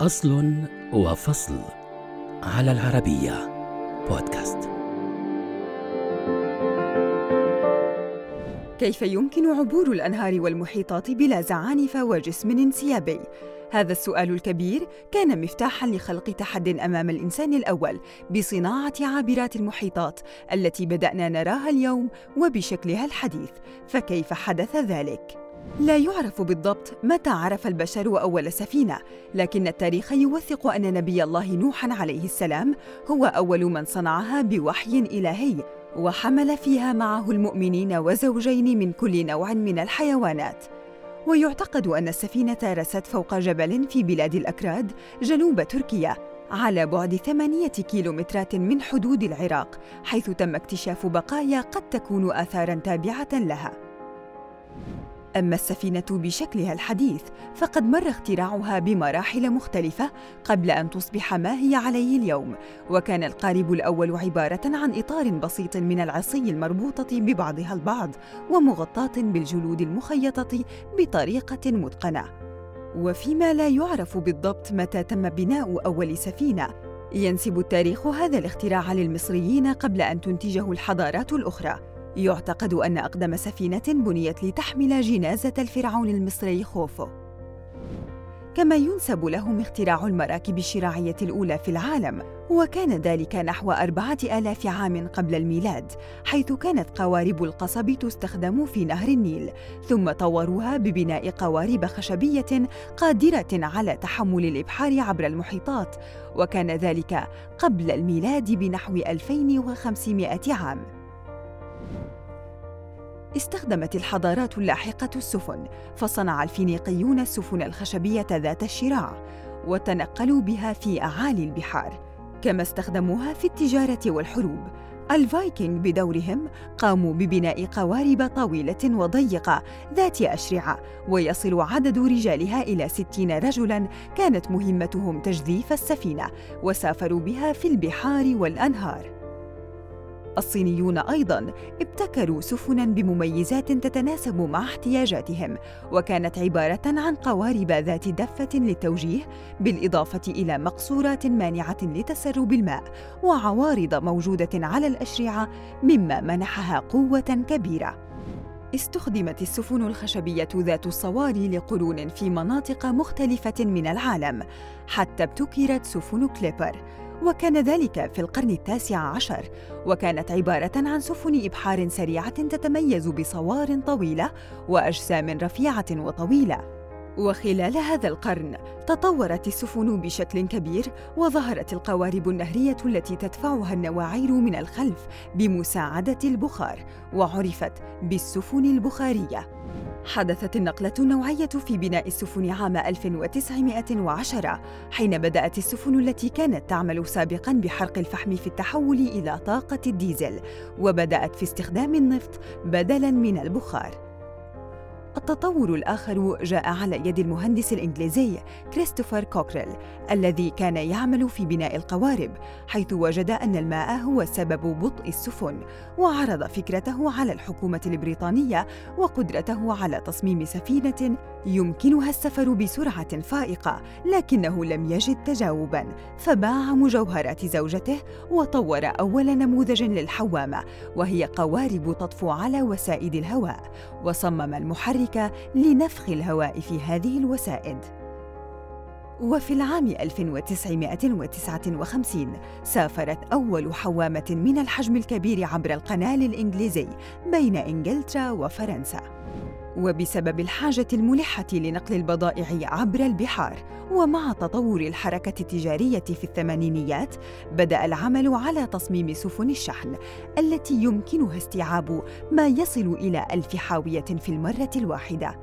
أصل وفصل على العربية بودكاست كيف يمكن عبور الأنهار والمحيطات بلا زعانف وجسم انسيابي؟ هذا السؤال الكبير كان مفتاحا لخلق تحد أمام الإنسان الأول بصناعة عابرات المحيطات التي بدأنا نراها اليوم وبشكلها الحديث فكيف حدث ذلك لا يعرف بالضبط متى عرف البشر أول سفينة، لكن التاريخ يوثق أن نبي الله نوحًا عليه السلام هو أول من صنعها بوحي إلهي، وحمل فيها معه المؤمنين وزوجين من كل نوع من الحيوانات. ويعتقد أن السفينة رست فوق جبل في بلاد الأكراد جنوب تركيا على بعد ثمانية كيلومترات من حدود العراق حيث تم اكتشاف بقايا قد تكون آثاراً تابعة لها أما السفينة بشكلها الحديث فقد مر اختراعها بمراحل مختلفة قبل أن تصبح ما هي عليه اليوم، وكان القارب الأول عبارة عن إطار بسيط من العصي المربوطة ببعضها البعض ومغطاة بالجلود المخيطة بطريقة متقنة. وفيما لا يعرف بالضبط متى تم بناء أول سفينة، ينسب التاريخ هذا الاختراع للمصريين قبل أن تنتجه الحضارات الأخرى. يعتقد أن أقدم سفينة بنيت لتحمل جنازة الفرعون المصري خوفو. كما ينسب لهم اختراع المراكب الشراعية الأولى في العالم وكان ذلك نحو أربعة آلاف عام قبل الميلاد حيث كانت قوارب القصب تستخدم في نهر النيل ثم طوروها ببناء قوارب خشبية قادرة على تحمل الإبحار عبر المحيطات وكان ذلك قبل الميلاد بنحو 2500 عام. استخدمت الحضارات اللاحقة السفن، فصنع الفينيقيون السفن الخشبية ذات الشراع، وتنقلوا بها في أعالي البحار، كما استخدموها في التجارة والحروب. الفايكنج بدورهم قاموا ببناء قوارب طويلة وضيقة ذات أشرعة ويصل عدد رجالها إلى ستين رجلاً كانت مهمتهم تجذيف السفينة وسافروا بها في البحار والأنهار الصينيون أيضا ابتكروا سفنا بمميزات تتناسب مع احتياجاتهم وكانت عبارة عن قوارب ذات دفة للتوجيه بالإضافة إلى مقصورات مانعة لتسرب الماء وعوارض موجودة على الأشرعة مما منحها قوة كبيرة. استخدمت السفن الخشبية ذات الصواري لقرون في مناطق مختلفة من العالم حتى ابتكرت سفن كليبر. وكان ذلك في القرن التاسع عشر وكانت عبارة عن سفن إبحار سريعة تتميز بصوار طويلة وأجسام رفيعة وطويلة. وخلال هذا القرن تطورت السفن بشكل كبير وظهرت القوارب النهرية التي تدفعها النواعير من الخلف بمساعدة البخار وعرفت بالسفن البخارية. حدثت النقلة النوعية في بناء السفن عام 1910 حين بدأت السفن التي كانت تعمل سابقاً بحرق الفحم في التحول إلى طاقة الديزل وبدأت في استخدام النفط بدلاً من البخار. التطور الآخر جاء على يد المهندس الإنجليزي كريستوفر كوكريل الذي كان يعمل في بناء القوارب حيث وجد أن الماء هو سبب بطء السفن وعرض فكرته على الحكومة البريطانية وقدرته على تصميم سفينة يمكنها السفر بسرعة فائقة لكنه لم يجد تجاوبا فباع مجوهرات زوجته وطور أول نموذج للحوامة وهي قوارب تطفو على وسائد الهواء وصمم المحرك لنفخ الهواء في هذه الوسائد. وفي العام 1959 سافرت أول حوامة من الحجم الكبير عبر القنال الإنجليزي بين إنجلترا وفرنسا. وبسبب الحاجة الملحة لنقل البضائع عبر البحار ومع تطور الحركة التجارية في الثمانينيات بدأ العمل على تصميم سفن الشحن التي يمكنها استيعاب ما يصل إلى ألف حاوية في المرة الواحدة.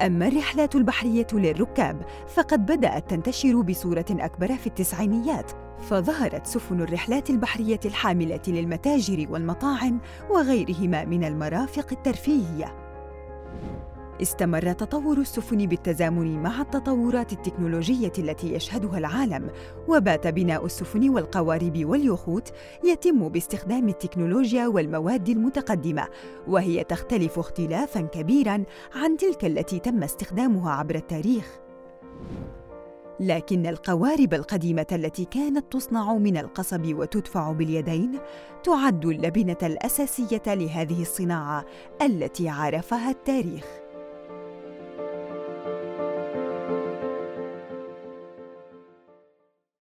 أما الرحلات البحرية للركاب فقد بدأت تنتشر بصورة أكبر في التسعينيات فظهرت سفن الرحلات البحرية الحاملة للمتاجر والمطاعم وغيرهما من المرافق الترفيهية. استمر تطور السفن بالتزامن مع التطورات التكنولوجية التي يشهدها العالم وبات بناء السفن والقوارب واليخوت يتم باستخدام التكنولوجيا والمواد المتقدمة وهي تختلف اختلافا كبيرا عن تلك التي تم استخدامها عبر التاريخ. لكن القوارب القديمة التي كانت تصنع من القصب وتدفع باليدين تعد اللبنة الأساسية لهذه الصناعة التي عرفها التاريخ.